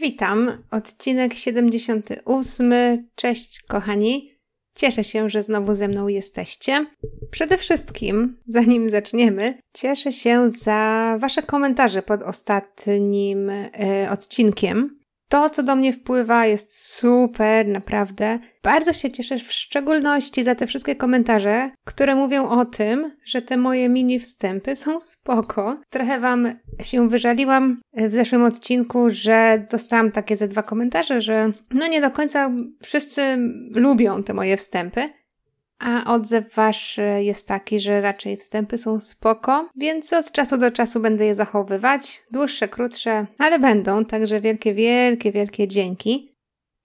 Witam, odcinek 78. Cześć, kochani. Cieszę się, że znowu ze mną jesteście. Przede wszystkim, zanim zaczniemy, cieszę się za Wasze komentarze pod ostatnim e, odcinkiem. To, co do mnie wpływa, jest super, naprawdę. Bardzo się cieszę w szczególności za te wszystkie komentarze, które mówią o tym, że te moje mini wstępy są spoko. Trochę Wam się wyżaliłam w zeszłym odcinku, że dostałam takie ze dwa komentarze, że no nie do końca wszyscy lubią te moje wstępy. A odzew wasz jest taki, że raczej wstępy są spoko, więc od czasu do czasu będę je zachowywać. Dłuższe, krótsze, ale będą, także wielkie, wielkie, wielkie dzięki.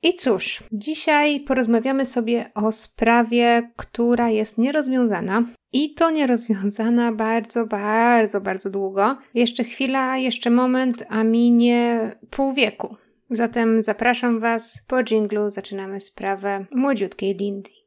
I cóż, dzisiaj porozmawiamy sobie o sprawie, która jest nierozwiązana. I to nierozwiązana bardzo, bardzo, bardzo długo. Jeszcze chwila, jeszcze moment, a minie pół wieku. Zatem zapraszam Was. Po dżinglu zaczynamy sprawę młodziutkiej Lindy.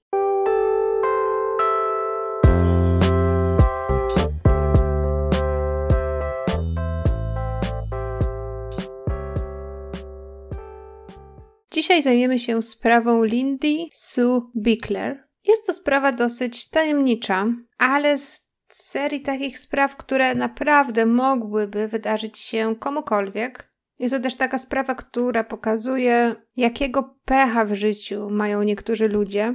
Dzisiaj zajmiemy się sprawą Lindy Sue Bickler. Jest to sprawa dosyć tajemnicza, ale z serii takich spraw, które naprawdę mogłyby wydarzyć się komukolwiek. Jest to też taka sprawa, która pokazuje, jakiego pecha w życiu mają niektórzy ludzie.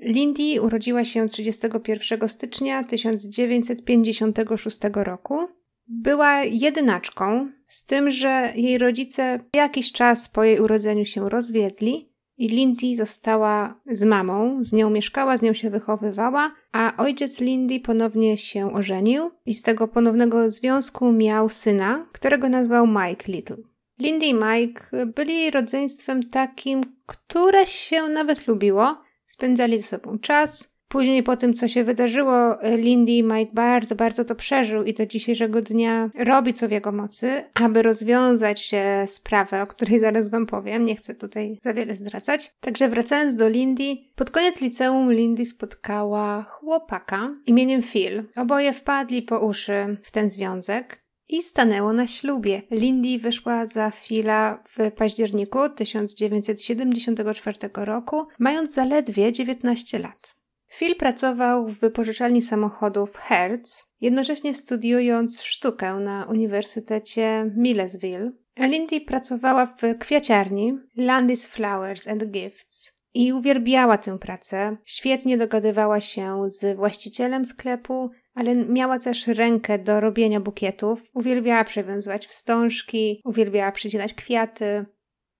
Lindy urodziła się 31 stycznia 1956 roku była jedynaczką, z tym, że jej rodzice jakiś czas po jej urodzeniu się rozwiedli i Lindy została z mamą, z nią mieszkała, z nią się wychowywała, a ojciec Lindy ponownie się ożenił i z tego ponownego związku miał syna, którego nazwał Mike Little. Lindy i Mike byli rodzeństwem takim, które się nawet lubiło, spędzali ze sobą czas, Później po tym, co się wydarzyło, Lindy Mike bardzo, bardzo to przeżył i do dzisiejszego dnia robi co w jego mocy, aby rozwiązać sprawę, o której zaraz wam powiem. Nie chcę tutaj za wiele zdradzać. Także wracając do Lindy, pod koniec liceum Lindy spotkała chłopaka imieniem Phil. Oboje wpadli po uszy w ten związek. I stanęło na ślubie. Lindy wyszła za Phila w październiku 1974 roku, mając zaledwie 19 lat. Phil pracował w wypożyczalni samochodów Hertz, jednocześnie studiując sztukę na Uniwersytecie Millesville. Lindy pracowała w kwiaciarni Landis Flowers and Gifts i uwielbiała tę pracę. Świetnie dogadywała się z właścicielem sklepu, ale miała też rękę do robienia bukietów. Uwielbiała przewiązywać wstążki, uwielbiała przycinać kwiaty.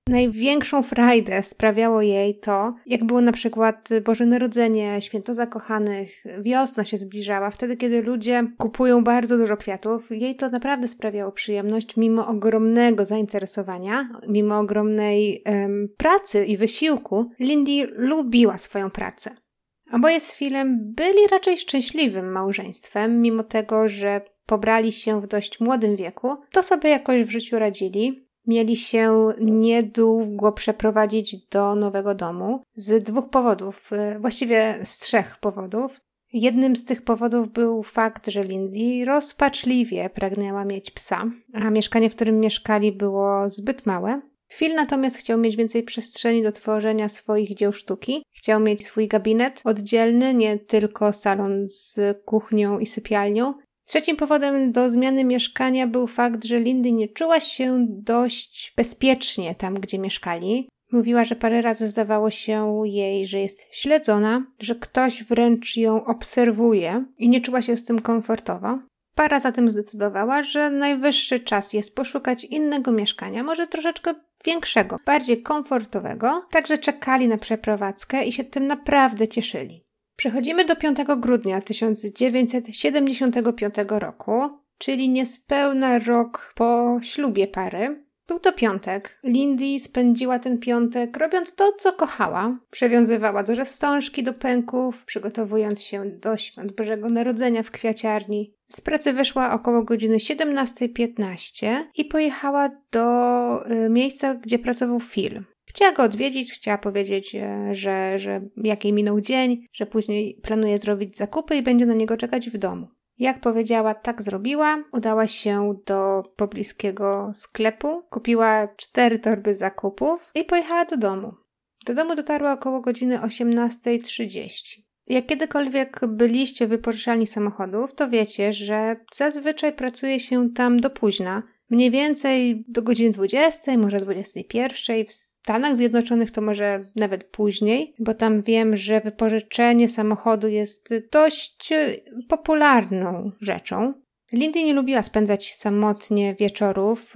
Największą frajdę sprawiało jej to, jak było na przykład Boże Narodzenie, Święto Zakochanych, wiosna się zbliżała, wtedy kiedy ludzie kupują bardzo dużo kwiatów. Jej to naprawdę sprawiało przyjemność, mimo ogromnego zainteresowania, mimo ogromnej um, pracy i wysiłku. Lindy lubiła swoją pracę. Oboje z Filem byli raczej szczęśliwym małżeństwem, mimo tego, że pobrali się w dość młodym wieku, to sobie jakoś w życiu radzili mieli się niedługo przeprowadzić do nowego domu z dwóch powodów, y, właściwie z trzech powodów. Jednym z tych powodów był fakt, że Lindy rozpaczliwie pragnęła mieć psa, a mieszkanie, w którym mieszkali, było zbyt małe. Phil natomiast chciał mieć więcej przestrzeni do tworzenia swoich dzieł sztuki. Chciał mieć swój gabinet oddzielny, nie tylko salon z kuchnią i sypialnią. Trzecim powodem do zmiany mieszkania był fakt, że Lindy nie czuła się dość bezpiecznie tam, gdzie mieszkali. Mówiła, że parę razy zdawało się jej, że jest śledzona, że ktoś wręcz ją obserwuje i nie czuła się z tym komfortowo. Para zatem zdecydowała, że najwyższy czas jest poszukać innego mieszkania, może troszeczkę większego, bardziej komfortowego. Także czekali na przeprowadzkę i się tym naprawdę cieszyli. Przechodzimy do 5 grudnia 1975 roku, czyli niespełna rok po ślubie pary. Był to piątek. Lindy spędziła ten piątek robiąc to, co kochała. Przewiązywała duże wstążki do pęków, przygotowując się do świąt Bożego Narodzenia w kwiaciarni. Z pracy wyszła około godziny 17.15 i pojechała do y, miejsca, gdzie pracował Phil. Chciała go odwiedzić, chciała powiedzieć, e, że, że jaki minął dzień, że później planuje zrobić zakupy i będzie na niego czekać w domu. Jak powiedziała, tak zrobiła. Udała się do pobliskiego sklepu, kupiła cztery torby zakupów i pojechała do domu. Do domu dotarła około godziny 18.30. Jak kiedykolwiek byliście wypożyczalni samochodów, to wiecie, że zazwyczaj pracuje się tam do późna, mniej więcej do godziny 20, może 21. W Stanach Zjednoczonych to może nawet później, bo tam wiem, że wypożyczenie samochodu jest dość popularną rzeczą. Lindy nie lubiła spędzać samotnie wieczorów,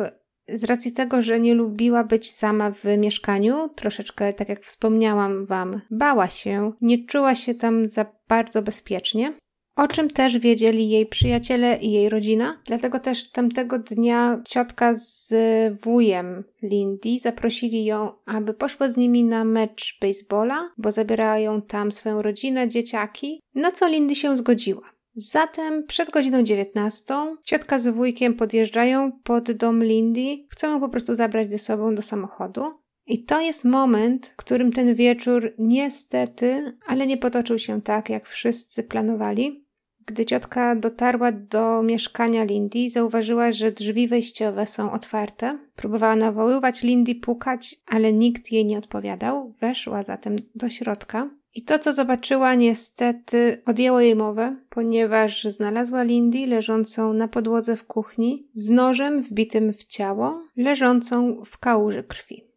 z racji tego, że nie lubiła być sama w mieszkaniu, troszeczkę, tak jak wspomniałam Wam, bała się, nie czuła się tam za bardzo bezpiecznie. O czym też wiedzieli jej przyjaciele i jej rodzina. Dlatego też tamtego dnia ciotka z wujem Lindy zaprosili ją, aby poszła z nimi na mecz baseballa, bo zabierają tam swoją rodzinę, dzieciaki, na co Lindy się zgodziła. Zatem przed godziną 19 ciotka z wujkiem podjeżdżają pod dom Lindy, chcą ją po prostu zabrać ze sobą do samochodu. I to jest moment, w którym ten wieczór niestety, ale nie potoczył się tak, jak wszyscy planowali. Gdy ciotka dotarła do mieszkania Lindy, zauważyła, że drzwi wejściowe są otwarte. Próbowała nawoływać Lindy, pukać, ale nikt jej nie odpowiadał. Weszła zatem do środka. I to, co zobaczyła, niestety odjęło jej mowę, ponieważ znalazła Lindy leżącą na podłodze w kuchni z nożem wbitym w ciało, leżącą w kałuży krwi.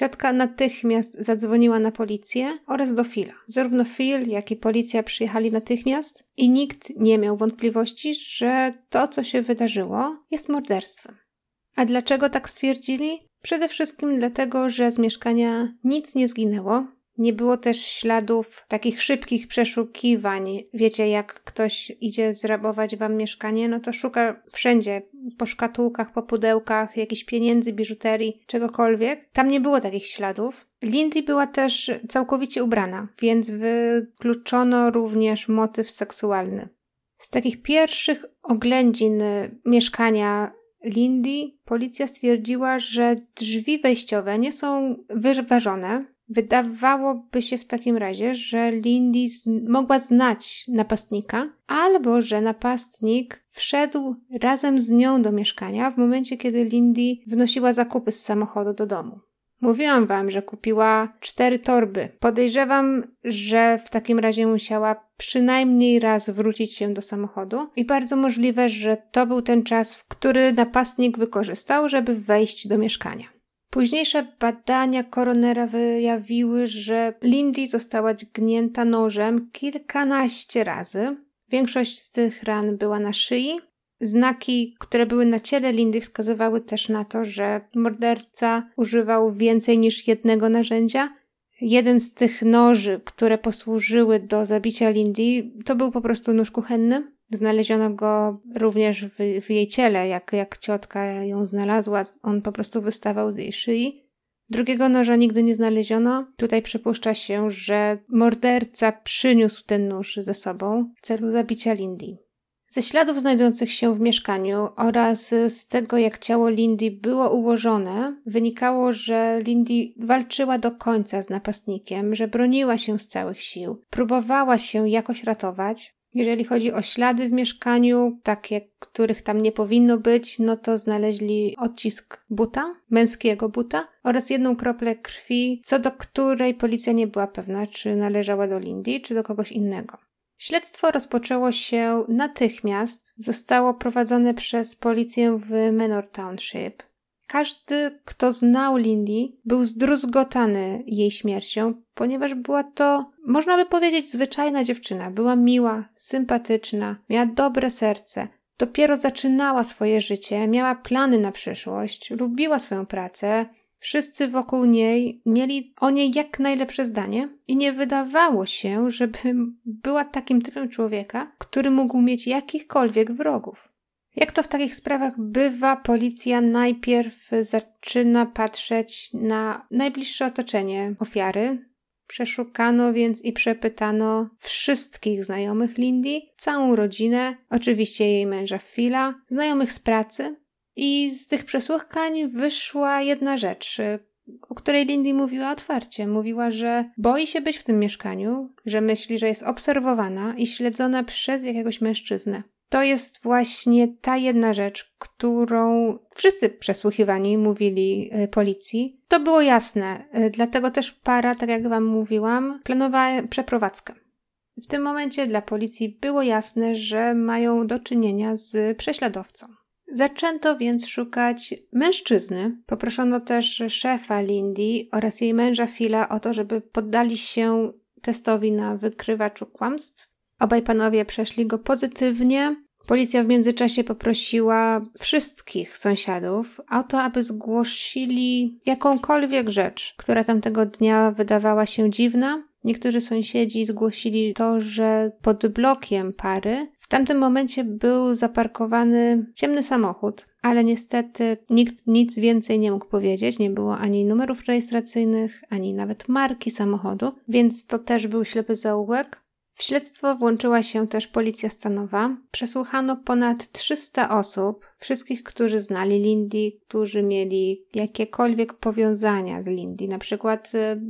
Ciotka natychmiast zadzwoniła na policję oraz do Phila. Zarówno Phil, jak i policja przyjechali natychmiast i nikt nie miał wątpliwości, że to, co się wydarzyło, jest morderstwem. A dlaczego tak stwierdzili? Przede wszystkim dlatego, że z mieszkania nic nie zginęło, nie było też śladów takich szybkich przeszukiwań. Wiecie, jak ktoś idzie zrabować wam mieszkanie, no to szuka wszędzie, po szkatułkach, po pudełkach, jakichś pieniędzy, biżuterii, czegokolwiek. Tam nie było takich śladów. Lindy była też całkowicie ubrana, więc wykluczono również motyw seksualny. Z takich pierwszych oględzin mieszkania Lindy policja stwierdziła, że drzwi wejściowe nie są wyważone, Wydawałoby się w takim razie, że Lindy mogła znać napastnika, albo że napastnik wszedł razem z nią do mieszkania w momencie, kiedy Lindy wnosiła zakupy z samochodu do domu. Mówiłam wam, że kupiła cztery torby. Podejrzewam, że w takim razie musiała przynajmniej raz wrócić się do samochodu i bardzo możliwe, że to był ten czas, w który napastnik wykorzystał, żeby wejść do mieszkania. Późniejsze badania koronera wyjawiły, że Lindy została dźgnięta nożem kilkanaście razy. Większość z tych ran była na szyi. Znaki, które były na ciele Lindy, wskazywały też na to, że morderca używał więcej niż jednego narzędzia. Jeden z tych noży, które posłużyły do zabicia Lindy, to był po prostu nóż kuchenny. Znaleziono go również w, w, jej ciele, jak, jak ciotka ją znalazła. On po prostu wystawał z jej szyi. Drugiego noża nigdy nie znaleziono. Tutaj przypuszcza się, że morderca przyniósł ten nóż ze sobą w celu zabicia Lindy. Ze śladów znajdujących się w mieszkaniu oraz z tego, jak ciało Lindy było ułożone, wynikało, że Lindy walczyła do końca z napastnikiem, że broniła się z całych sił, próbowała się jakoś ratować, jeżeli chodzi o ślady w mieszkaniu, takie, których tam nie powinno być, no to znaleźli odcisk buta, męskiego buta oraz jedną kroplę krwi, co do której policja nie była pewna, czy należała do Lindy, czy do kogoś innego. Śledztwo rozpoczęło się natychmiast, zostało prowadzone przez policję w Manor Township. Każdy, kto znał Lindy, był zdruzgotany jej śmiercią, ponieważ była to, można by powiedzieć, zwyczajna dziewczyna. Była miła, sympatyczna, miała dobre serce. Dopiero zaczynała swoje życie, miała plany na przyszłość, lubiła swoją pracę. Wszyscy wokół niej mieli o niej jak najlepsze zdanie i nie wydawało się, żeby była takim typem człowieka, który mógł mieć jakichkolwiek wrogów. Jak to w takich sprawach bywa, policja najpierw zaczyna patrzeć na najbliższe otoczenie ofiary. Przeszukano więc i przepytano wszystkich znajomych Lindy, całą rodzinę, oczywiście jej męża Phila, znajomych z pracy. I z tych przesłuchań wyszła jedna rzecz, o której Lindy mówiła otwarcie. Mówiła, że boi się być w tym mieszkaniu, że myśli, że jest obserwowana i śledzona przez jakiegoś mężczyznę. To jest właśnie ta jedna rzecz, którą wszyscy przesłuchiwani mówili y, policji. To było jasne, y, dlatego też para, tak jak Wam mówiłam, planowała przeprowadzkę. W tym momencie dla policji było jasne, że mają do czynienia z prześladowcą. Zaczęto więc szukać mężczyzny. Poproszono też szefa Lindy oraz jej męża Phila o to, żeby poddali się testowi na wykrywaczu kłamstw. Obaj panowie przeszli go pozytywnie. Policja w międzyczasie poprosiła wszystkich sąsiadów o to, aby zgłosili jakąkolwiek rzecz, która tamtego dnia wydawała się dziwna. Niektórzy sąsiedzi zgłosili to, że pod blokiem pary w tamtym momencie był zaparkowany ciemny samochód, ale niestety nikt nic więcej nie mógł powiedzieć. Nie było ani numerów rejestracyjnych, ani nawet marki samochodu, więc to też był ślepy zaułek. W śledztwo włączyła się też policja stanowa. Przesłuchano ponad 300 osób, wszystkich, którzy znali Lindy, którzy mieli jakiekolwiek powiązania z Lindy, na przykład y,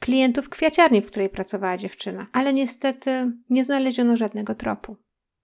klientów kwiaciarni, w której pracowała dziewczyna, ale niestety nie znaleziono żadnego tropu.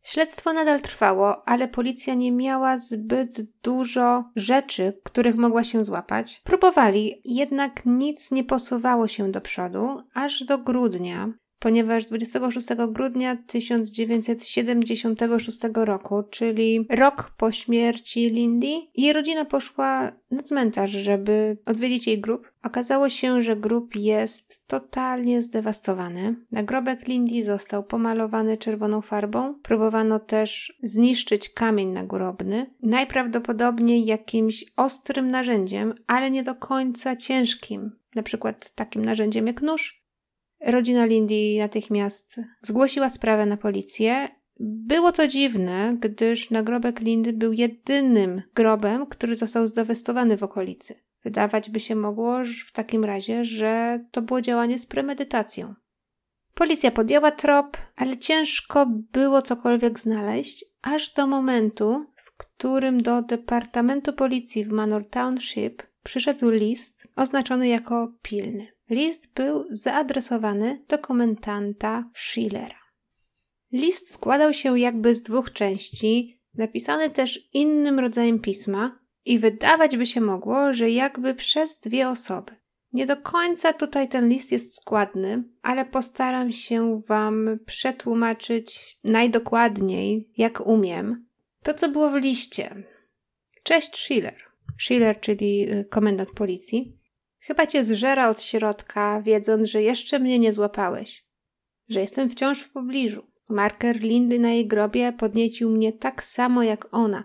Śledztwo nadal trwało, ale policja nie miała zbyt dużo rzeczy, których mogła się złapać. Próbowali, jednak nic nie posuwało się do przodu, aż do grudnia, ponieważ 26 grudnia 1976 roku, czyli rok po śmierci Lindy, jej rodzina poszła na cmentarz, żeby odwiedzić jej grób. Okazało się, że grób jest totalnie zdewastowany. Nagrobek Lindy został pomalowany czerwoną farbą. Próbowano też zniszczyć kamień nagrobny, najprawdopodobniej jakimś ostrym narzędziem, ale nie do końca ciężkim, na przykład takim narzędziem jak nóż Rodzina Lindy natychmiast zgłosiła sprawę na policję. Było to dziwne, gdyż nagrobek Lindy był jedynym grobem, który został zdewastowany w okolicy. Wydawać by się mogło w takim razie, że to było działanie z premedytacją. Policja podjęła trop, ale ciężko było cokolwiek znaleźć, aż do momentu, w którym do Departamentu Policji w Manor Township przyszedł list oznaczony jako pilny. List był zaadresowany do komendanta Schillera. List składał się jakby z dwóch części, napisany też innym rodzajem pisma i wydawać by się mogło, że jakby przez dwie osoby. Nie do końca tutaj ten list jest składny, ale postaram się Wam przetłumaczyć najdokładniej, jak umiem, to co było w liście. Cześć Schiller. Schiller, czyli y, komendant policji. Chyba cię zżera od środka, wiedząc, że jeszcze mnie nie złapałeś. Że jestem wciąż w pobliżu. Marker Lindy na jej grobie podniecił mnie tak samo jak ona.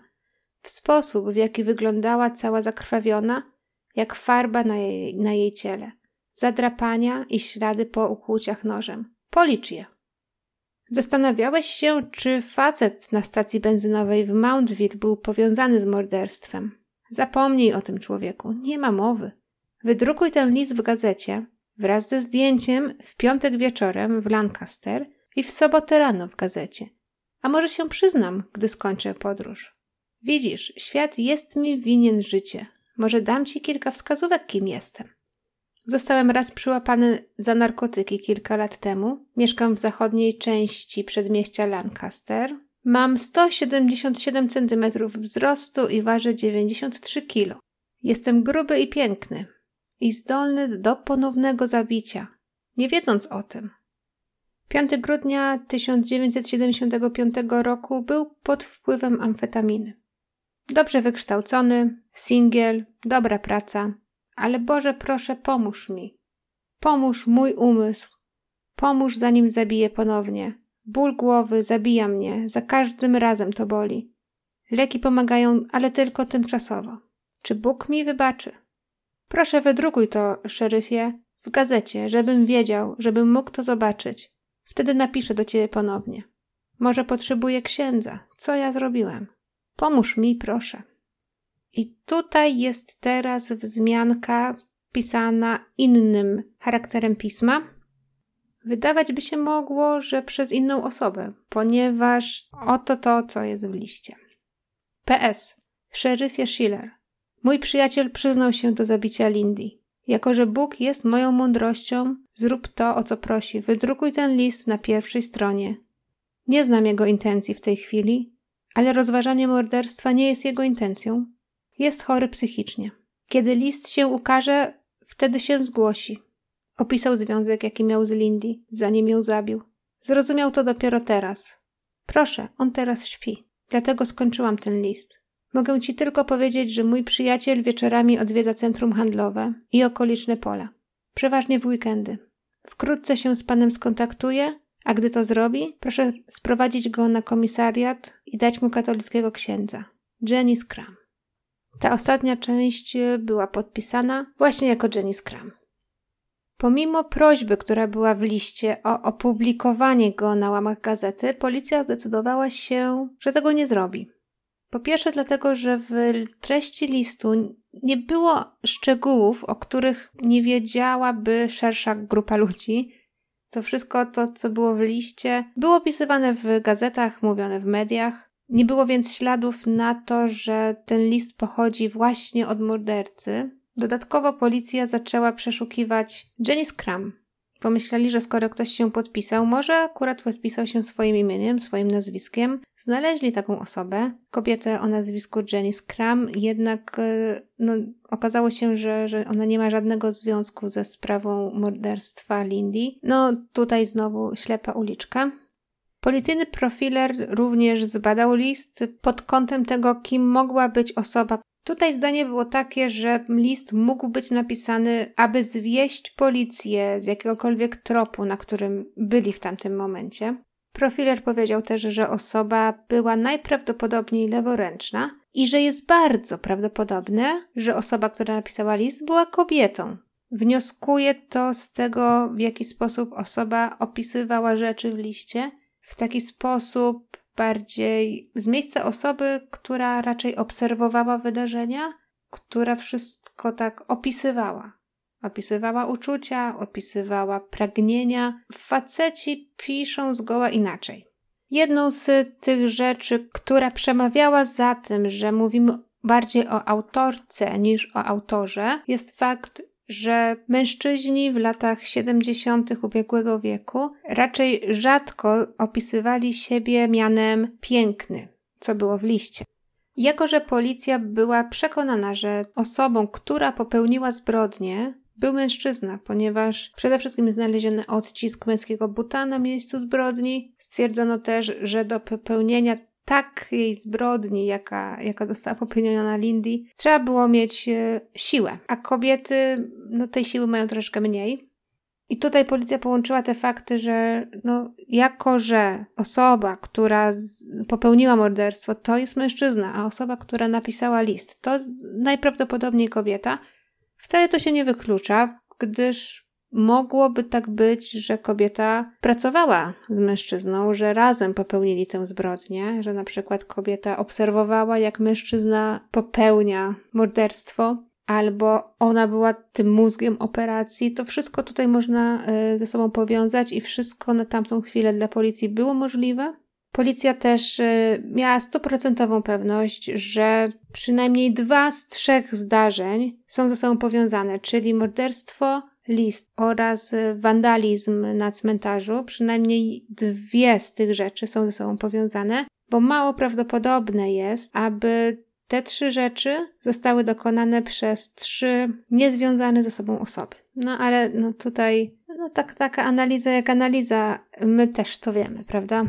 W sposób, w jaki wyglądała cała zakrwawiona, jak farba na jej, na jej ciele. Zadrapania i ślady po ukłuciach nożem. Policz je. Zastanawiałeś się, czy facet na stacji benzynowej w Mountville był powiązany z morderstwem. Zapomnij o tym człowieku, nie ma mowy. Wydrukuj ten list w gazecie wraz ze zdjęciem w piątek wieczorem w Lancaster i w sobotę rano w gazecie. A może się przyznam, gdy skończę podróż. Widzisz, świat jest mi winien życie. Może dam ci kilka wskazówek, kim jestem. Zostałem raz przyłapany za narkotyki kilka lat temu. Mieszkam w zachodniej części przedmieścia Lancaster. Mam 177 cm wzrostu i ważę 93 kg. Jestem gruby i piękny i zdolny do ponownego zabicia, nie wiedząc o tym. 5 grudnia 1975 roku był pod wpływem amfetaminy. Dobrze wykształcony, singiel, dobra praca, ale Boże, proszę, pomóż mi. Pomóż mój umysł. Pomóż, zanim zabiję ponownie. Ból głowy zabija mnie, za każdym razem to boli. Leki pomagają, ale tylko tymczasowo. Czy Bóg mi wybaczy? Proszę wydrukuj to, szeryfie, w gazecie, żebym wiedział, żebym mógł to zobaczyć. Wtedy napiszę do ciebie ponownie. Może potrzebuję księdza. Co ja zrobiłem? Pomóż mi, proszę. I tutaj jest teraz wzmianka pisana innym charakterem pisma. Wydawać by się mogło, że przez inną osobę, ponieważ oto to, co jest w liście. PS. Szeryfie Schiller. Mój przyjaciel przyznał się do zabicia Lindy. Jako, że Bóg jest moją mądrością, zrób to, o co prosi. Wydrukuj ten list na pierwszej stronie. Nie znam jego intencji w tej chwili, ale rozważanie morderstwa nie jest jego intencją. Jest chory psychicznie. Kiedy list się ukaże, wtedy się zgłosi. Opisał związek, jaki miał z Lindy, zanim ją zabił. Zrozumiał to dopiero teraz. Proszę, on teraz śpi. Dlatego skończyłam ten list. Mogę ci tylko powiedzieć, że mój przyjaciel wieczorami odwiedza centrum handlowe i okoliczne pola. Przeważnie w weekendy. Wkrótce się z panem skontaktuje, a gdy to zrobi, proszę sprowadzić go na komisariat i dać mu katolickiego księdza. Jenny Scrum. Ta ostatnia część była podpisana właśnie jako Jenny Scrum. Pomimo prośby, która była w liście o opublikowanie go na łamach gazety, policja zdecydowała się, że tego nie zrobi. Po pierwsze, dlatego, że w treści listu nie było szczegółów, o których nie wiedziałaby szersza grupa ludzi. To wszystko to, co było w liście, było opisywane w gazetach, mówione w mediach. Nie było więc śladów na to, że ten list pochodzi właśnie od mordercy. Dodatkowo policja zaczęła przeszukiwać Jenny Scrum, Pomyśleli, że skoro ktoś się podpisał, może akurat podpisał się swoim imieniem, swoim nazwiskiem. Znaleźli taką osobę, kobietę o nazwisku Jenny Scrum, jednak e, no, okazało się, że, że ona nie ma żadnego związku ze sprawą morderstwa Lindy. No tutaj znowu ślepa uliczka. Policyjny profiler również zbadał list pod kątem tego, kim mogła być osoba, Tutaj zdanie było takie, że list mógł być napisany, aby zwieść policję z jakiegokolwiek tropu, na którym byli w tamtym momencie. Profiler powiedział też, że osoba była najprawdopodobniej leworęczna i że jest bardzo prawdopodobne, że osoba, która napisała list, była kobietą. Wnioskuje to z tego, w jaki sposób osoba opisywała rzeczy w liście. W taki sposób bardziej z miejsca osoby, która raczej obserwowała wydarzenia, która wszystko tak opisywała. Opisywała uczucia, opisywała pragnienia. Faceci piszą zgoła inaczej. Jedną z tych rzeczy, która przemawiała za tym, że mówimy bardziej o autorce niż o autorze, jest fakt, że mężczyźni w latach 70. ubiegłego wieku raczej rzadko opisywali siebie mianem piękny, co było w liście. Jako, że policja była przekonana, że osobą, która popełniła zbrodnię, był mężczyzna, ponieważ przede wszystkim znaleziono odcisk męskiego buta na miejscu zbrodni. Stwierdzono też, że do popełnienia takiej zbrodni, jaka, jaka została popełniona na Lindy, trzeba było mieć e, siłę, a kobiety no, tej siły mają troszkę mniej. I tutaj policja połączyła te fakty, że no, jako że osoba, która popełniła morderstwo, to jest mężczyzna, a osoba, która napisała list, to najprawdopodobniej kobieta, wcale to się nie wyklucza, gdyż Mogłoby tak być, że kobieta pracowała z mężczyzną, że razem popełnili tę zbrodnię, że na przykład kobieta obserwowała, jak mężczyzna popełnia morderstwo, albo ona była tym mózgiem operacji. To wszystko tutaj można e, ze sobą powiązać i wszystko na tamtą chwilę dla policji było możliwe. Policja też e, miała stuprocentową pewność, że przynajmniej dwa z trzech zdarzeń są ze sobą powiązane, czyli morderstwo list oraz wandalizm na cmentarzu, przynajmniej dwie z tych rzeczy są ze sobą powiązane, bo mało prawdopodobne jest, aby te trzy rzeczy zostały dokonane przez trzy niezwiązane ze sobą osoby. No ale no tutaj, no tak, taka analiza jak analiza, my też to wiemy, prawda?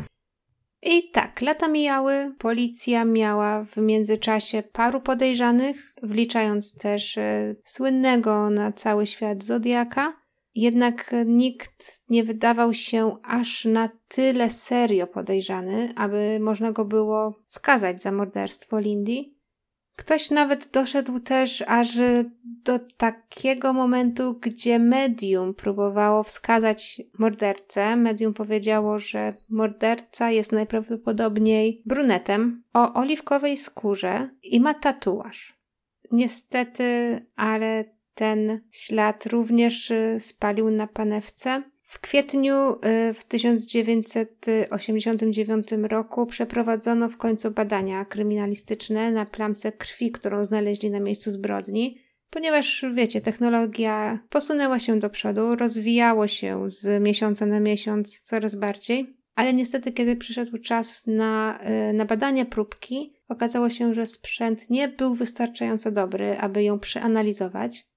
I tak, lata mijały, policja miała w międzyczasie paru podejrzanych, wliczając też e, słynnego na cały świat Zodiaka. Jednak nikt nie wydawał się aż na tyle serio podejrzany, aby można go było skazać za morderstwo Lindy. Ktoś nawet doszedł też aż do takiego momentu, gdzie medium próbowało wskazać mordercę. Medium powiedziało, że morderca jest najprawdopodobniej brunetem o oliwkowej skórze i ma tatuaż. Niestety, ale ten ślad również spalił na panewce. W kwietniu y, w 1989 roku przeprowadzono w końcu badania kryminalistyczne na plamce krwi, którą znaleźli na miejscu zbrodni. Ponieważ, wiecie, technologia posunęła się do przodu, rozwijało się z miesiąca na miesiąc coraz bardziej. ale niestety, kiedy przyszedł czas na, y, na badania próbki, okazało się, że sprzęt nie był wystarczająco dobry, aby ją przeanalizować.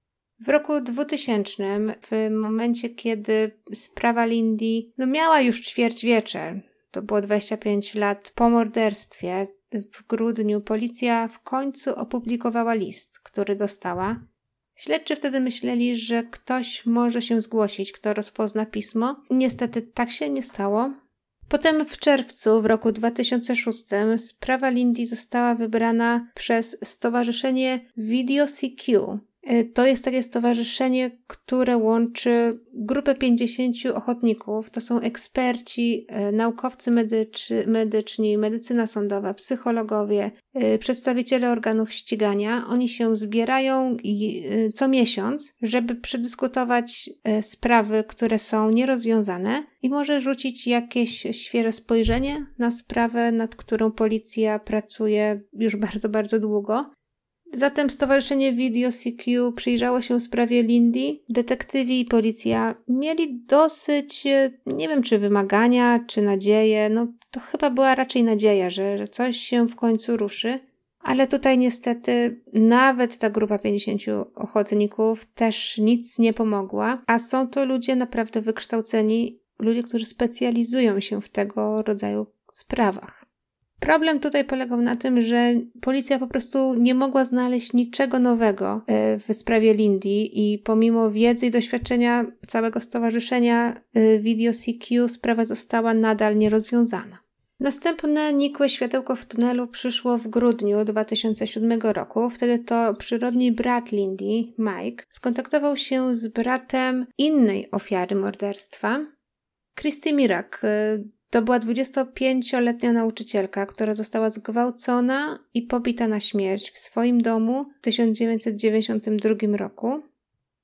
W roku 2000, w momencie, kiedy sprawa Lindy no miała już ćwierćwiecze, to było 25 lat po morderstwie, w grudniu policja w końcu opublikowała list, który dostała. Śledczy wtedy myśleli, że ktoś może się zgłosić, kto rozpozna pismo. Niestety tak się nie stało. Potem w czerwcu w roku 2006 sprawa Lindy została wybrana przez Stowarzyszenie Video CQ, to jest takie stowarzyszenie, które łączy grupę 50 ochotników. To są eksperci, e, naukowcy medyczni, medyczni medycyna sądowa, psychologowie, e, przedstawiciele organów ścigania. Oni się zbierają co miesiąc, żeby przedyskutować sprawy, które są nierozwiązane i może rzucić jakieś świeże spojrzenie na sprawę, nad którą policja pracuje już bardzo, bardzo długo. Zatem Stowarzyszenie Video CQ przyjrzało się sprawie Lindy. Detektywi i policja mieli dosyć, e, nie wiem czy wymagania, czy nadzieje. No to chyba była raczej nadzieja, że, że coś się w końcu ruszy. Ale tutaj niestety nawet ta grupa 50 ochotników też nic nie pomogła, a są to ludzie naprawdę wykształceni, ludzie, którzy specjalizują się w tego rodzaju sprawach. Problem tutaj polegał na tym, że policja po prostu nie mogła znaleźć niczego nowego e, w sprawie Lindy i pomimo wiedzy i doświadczenia całego stowarzyszenia e, Video CQ sprawa została nadal nierozwiązana. Następne nikłe światełko w tunelu przyszło w grudniu 2007 roku. Wtedy to przyrodni brat Lindy, Mike, skontaktował się z bratem innej ofiary morderstwa, Christy Mirak, e, to była 25-letnia nauczycielka, która została zgwałcona i pobita na śmierć w swoim domu w 1992 roku.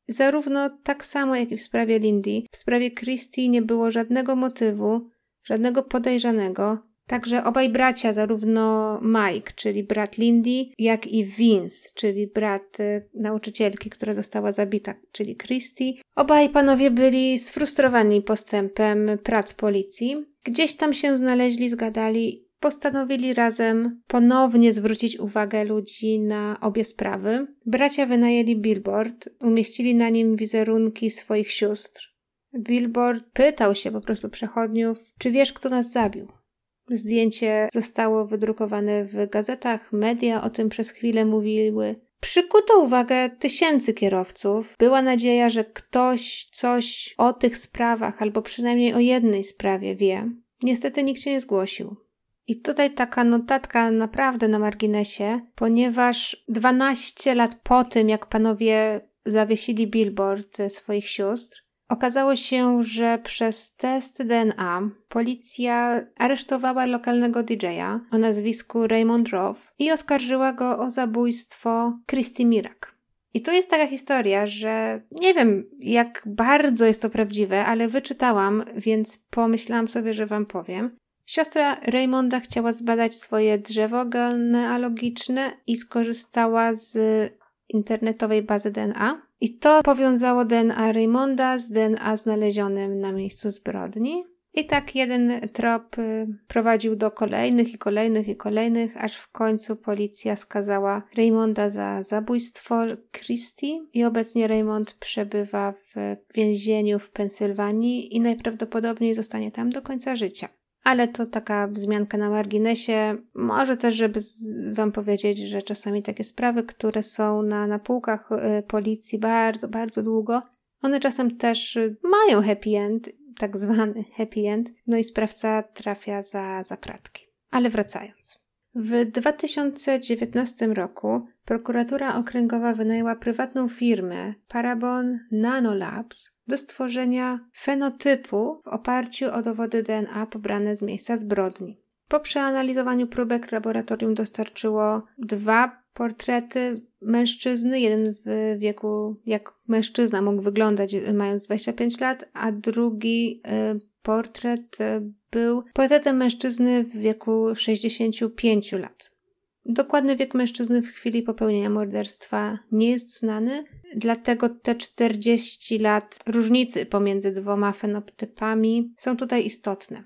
Zarówno tak samo jak i w sprawie Lindy, w sprawie Christie nie było żadnego motywu, żadnego podejrzanego, Także obaj bracia, zarówno Mike, czyli brat Lindy, jak i Vince, czyli brat y, nauczycielki, która została zabita, czyli Christy, obaj panowie byli sfrustrowani postępem prac policji. Gdzieś tam się znaleźli, zgadali, postanowili razem ponownie zwrócić uwagę ludzi na obie sprawy. Bracia wynajęli billboard, umieścili na nim wizerunki swoich sióstr. Billboard pytał się po prostu przechodniów, czy wiesz, kto nas zabił. Zdjęcie zostało wydrukowane w gazetach, media o tym przez chwilę mówiły. Przykuto uwagę tysięcy kierowców. Była nadzieja, że ktoś coś o tych sprawach, albo przynajmniej o jednej sprawie wie. Niestety nikt się nie zgłosił. I tutaj taka notatka naprawdę na marginesie, ponieważ 12 lat po tym, jak panowie zawiesili billboard swoich sióstr, Okazało się, że przez test DNA policja aresztowała lokalnego DJ-a o nazwisku Raymond Roth i oskarżyła go o zabójstwo Christy Mirak. I to jest taka historia, że nie wiem, jak bardzo jest to prawdziwe, ale wyczytałam, więc pomyślałam sobie, że wam powiem. Siostra Raymonda chciała zbadać swoje drzewo genealogiczne i skorzystała z internetowej bazy DNA. I to powiązało DNA Raymonda z DNA znalezionym na miejscu zbrodni. I tak jeden trop y, prowadził do kolejnych i kolejnych i kolejnych, aż w końcu policja skazała Raymonda za zabójstwo Christie i obecnie Raymond przebywa w więzieniu w Pensylwanii i najprawdopodobniej zostanie tam do końca życia ale to taka wzmianka na marginesie. Może też, żeby Wam powiedzieć, że czasami takie sprawy, które są na, na półkach y, policji bardzo, bardzo długo, one czasem też mają happy end, tak zwany happy end, no i sprawca trafia za, za kratki. Ale wracając. W 2019 roku prokuratura okręgowa wynajęła prywatną firmę Parabon Nanolabs do stworzenia fenotypu w oparciu o dowody DNA pobrane z miejsca zbrodni. Po przeanalizowaniu próbek laboratorium dostarczyło dwa portrety mężczyzny, jeden w wieku, jak mężczyzna mógł wyglądać mając 25 lat, a drugi y, portret y, był portretem mężczyzny w wieku 65 lat. Dokładny wiek mężczyzny w chwili popełnienia morderstwa nie jest znany, dlatego te 40 lat różnicy pomiędzy dwoma fenotypami są tutaj istotne.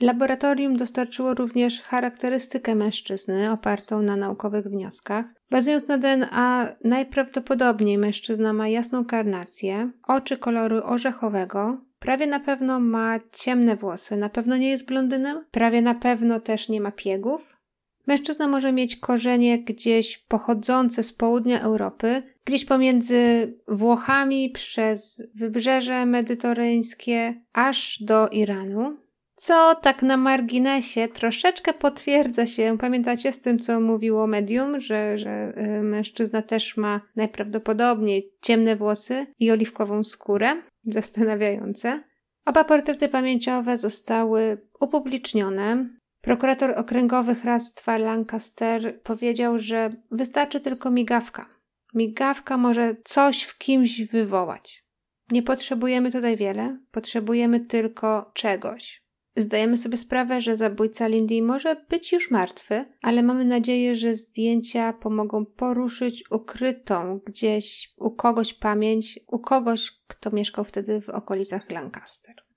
Laboratorium dostarczyło również charakterystykę mężczyzny opartą na naukowych wnioskach. Bazując na DNA, najprawdopodobniej mężczyzna ma jasną karnację, oczy koloru orzechowego, prawie na pewno ma ciemne włosy, na pewno nie jest blondynem, prawie na pewno też nie ma piegów. Mężczyzna może mieć korzenie gdzieś pochodzące z południa Europy, gdzieś pomiędzy Włochami przez wybrzeże medyterańskie aż do Iranu co tak na marginesie troszeczkę potwierdza się, pamiętacie z tym, co mówiło medium, że, że y, mężczyzna też ma najprawdopodobniej ciemne włosy i oliwkową skórę? Zastanawiające. Oba portrety pamięciowe zostały upublicznione. Prokurator okręgowy hrabstwa Lancaster powiedział, że wystarczy tylko migawka. Migawka może coś w kimś wywołać. Nie potrzebujemy tutaj wiele, potrzebujemy tylko czegoś. Zdajemy sobie sprawę, że zabójca Lindy może być już martwy, ale mamy nadzieję, że zdjęcia pomogą poruszyć ukrytą gdzieś u kogoś pamięć, u kogoś, kto mieszkał wtedy w okolicach Lancaster.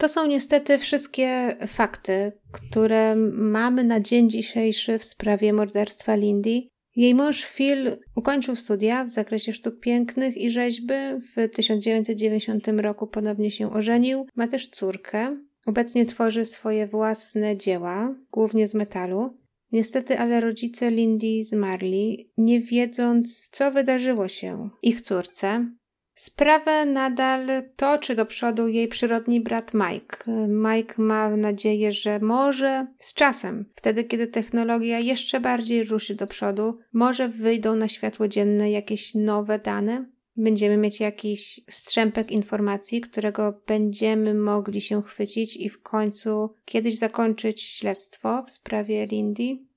To są niestety wszystkie fakty, które mamy na dzień dzisiejszy w sprawie morderstwa Lindy. Jej mąż Phil ukończył studia w zakresie sztuk pięknych i rzeźby. W 1990 roku ponownie się ożenił. Ma też córkę. Obecnie tworzy swoje własne dzieła, głównie z metalu. Niestety, ale rodzice Lindy zmarli, nie wiedząc, co wydarzyło się ich córce. Sprawę nadal toczy do przodu jej przyrodni brat Mike. Mike ma nadzieję, że może z czasem, wtedy kiedy technologia jeszcze bardziej ruszy do przodu, może wyjdą na światło dzienne jakieś nowe dane, będziemy mieć jakiś strzępek informacji, którego będziemy mogli się chwycić i w końcu kiedyś zakończyć śledztwo w sprawie Lindy.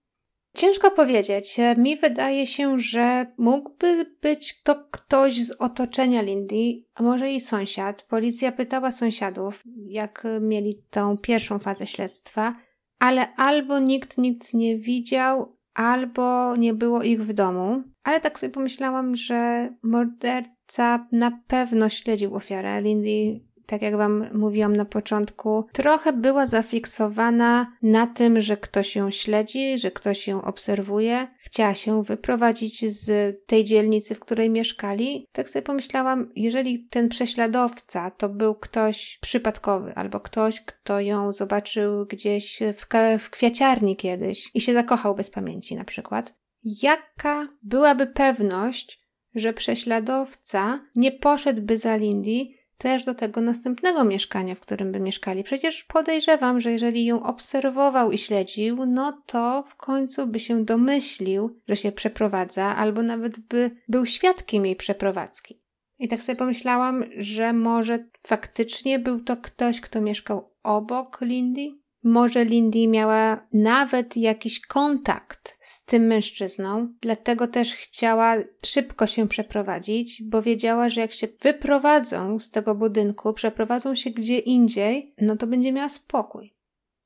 Ciężko powiedzieć. Mi wydaje się, że mógłby być to ktoś z otoczenia Lindy, a może i sąsiad. Policja pytała sąsiadów, jak mieli tą pierwszą fazę śledztwa, ale albo nikt nic nie widział, albo nie było ich w domu. Ale tak sobie pomyślałam, że morderca na pewno śledził ofiarę. Lindy tak jak Wam mówiłam na początku, trochę była zafiksowana na tym, że ktoś ją śledzi, że ktoś ją obserwuje. Chciała się wyprowadzić z tej dzielnicy, w której mieszkali. Tak sobie pomyślałam, jeżeli ten prześladowca to był ktoś przypadkowy, albo ktoś, kto ją zobaczył gdzieś w, w kwiaciarni kiedyś i się zakochał bez pamięci na przykład, jaka byłaby pewność, że prześladowca nie poszedłby za Lindy, też do tego następnego mieszkania, w którym by mieszkali. Przecież podejrzewam, że jeżeli ją obserwował i śledził, no to w końcu by się domyślił, że się przeprowadza, albo nawet by był świadkiem jej przeprowadzki. I tak sobie pomyślałam, że może faktycznie był to ktoś, kto mieszkał obok Lindy, może Lindy miała nawet jakiś kontakt z tym mężczyzną, dlatego też chciała szybko się przeprowadzić, bo wiedziała, że jak się wyprowadzą z tego budynku, przeprowadzą się gdzie indziej, no to będzie miała spokój.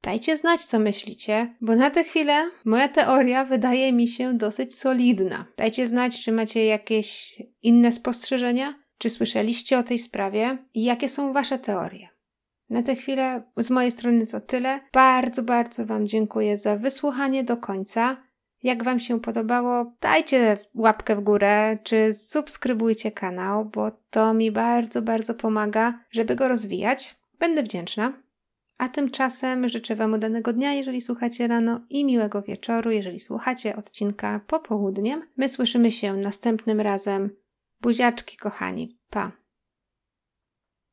Dajcie znać, co myślicie, bo na tę chwilę moja teoria wydaje mi się dosyć solidna. Dajcie znać, czy macie jakieś inne spostrzeżenia, czy słyszeliście o tej sprawie i jakie są wasze teorie. Na tę chwilę z mojej strony to tyle. Bardzo, bardzo Wam dziękuję za wysłuchanie do końca. Jak Wam się podobało, dajcie łapkę w górę, czy subskrybujcie kanał, bo to mi bardzo, bardzo pomaga, żeby go rozwijać. Będę wdzięczna. A tymczasem życzę Wam udanego dnia, jeżeli słuchacie rano, i miłego wieczoru, jeżeli słuchacie odcinka popołudniem. My słyszymy się następnym razem. Buziaczki, kochani. Pa!